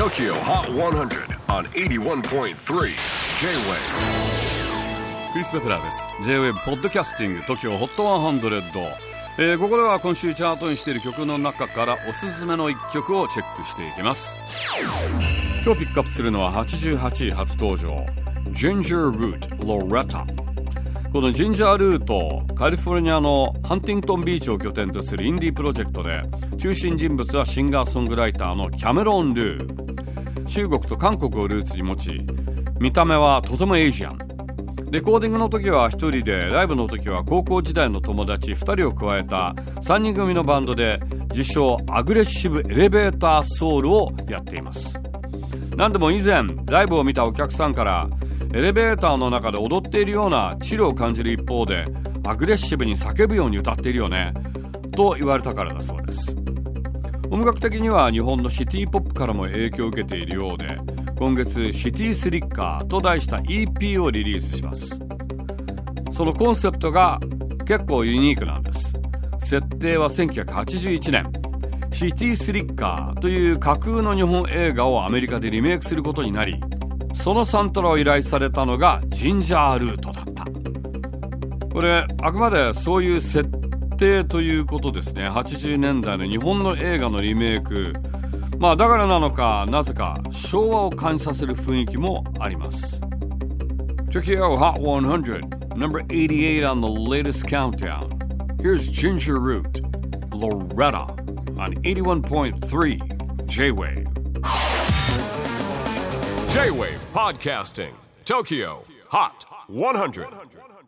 TOKYO HOT 100 on 81.3 J-WAVE クリス・ベプラーです。J-WAVE ポッドキャスティング TOKYO HOT 100、えー、ここでは今週チャートにしている曲の中からおすすめの一曲をチェックしていきます。今日ピックアップするのは88位初登場。Ginger Root Loretta このジンジャールートカリフォルニアのハンティントンビーチを拠点とするインディープロジェクトで中心人物はシンガーソングライターのキャメロン・ルー。中国と韓国をルーツに持ち見た目はとてもエイジアン。レコーディングの時は1人でライブの時は高校時代の友達2人を加えた3人組のバンドで自称アグレッシブエレベーターソウルをやっています。何でも以前ライブを見たお客さんからエレベーターの中で踊っているようなチルを感じる一方でアグレッシブに叫ぶように歌っているよねと言われたからだそうです。音楽的には日本のシティポップからも影響を受けているようで今月シティスリッカーと題した EP をリリースします。そのコンセプトが結構ユニークなんです。設定は1981年。シティスリッカーという架空の日本映画をアメリカでリメイクすることになりそのサントラを依頼されたのがジンジャールートだった。これあくまでそういう設定ということですね80年代の日本の映画のリメイクまあだからなのかなぜか昭和を感じさせる雰囲気もあります Tokyo Hot 100 number 88 on the latest countdown Here's Ginger Root Loretta on 81.3 J-Wave J-WAVE PODCASTING TOKYO HOT 100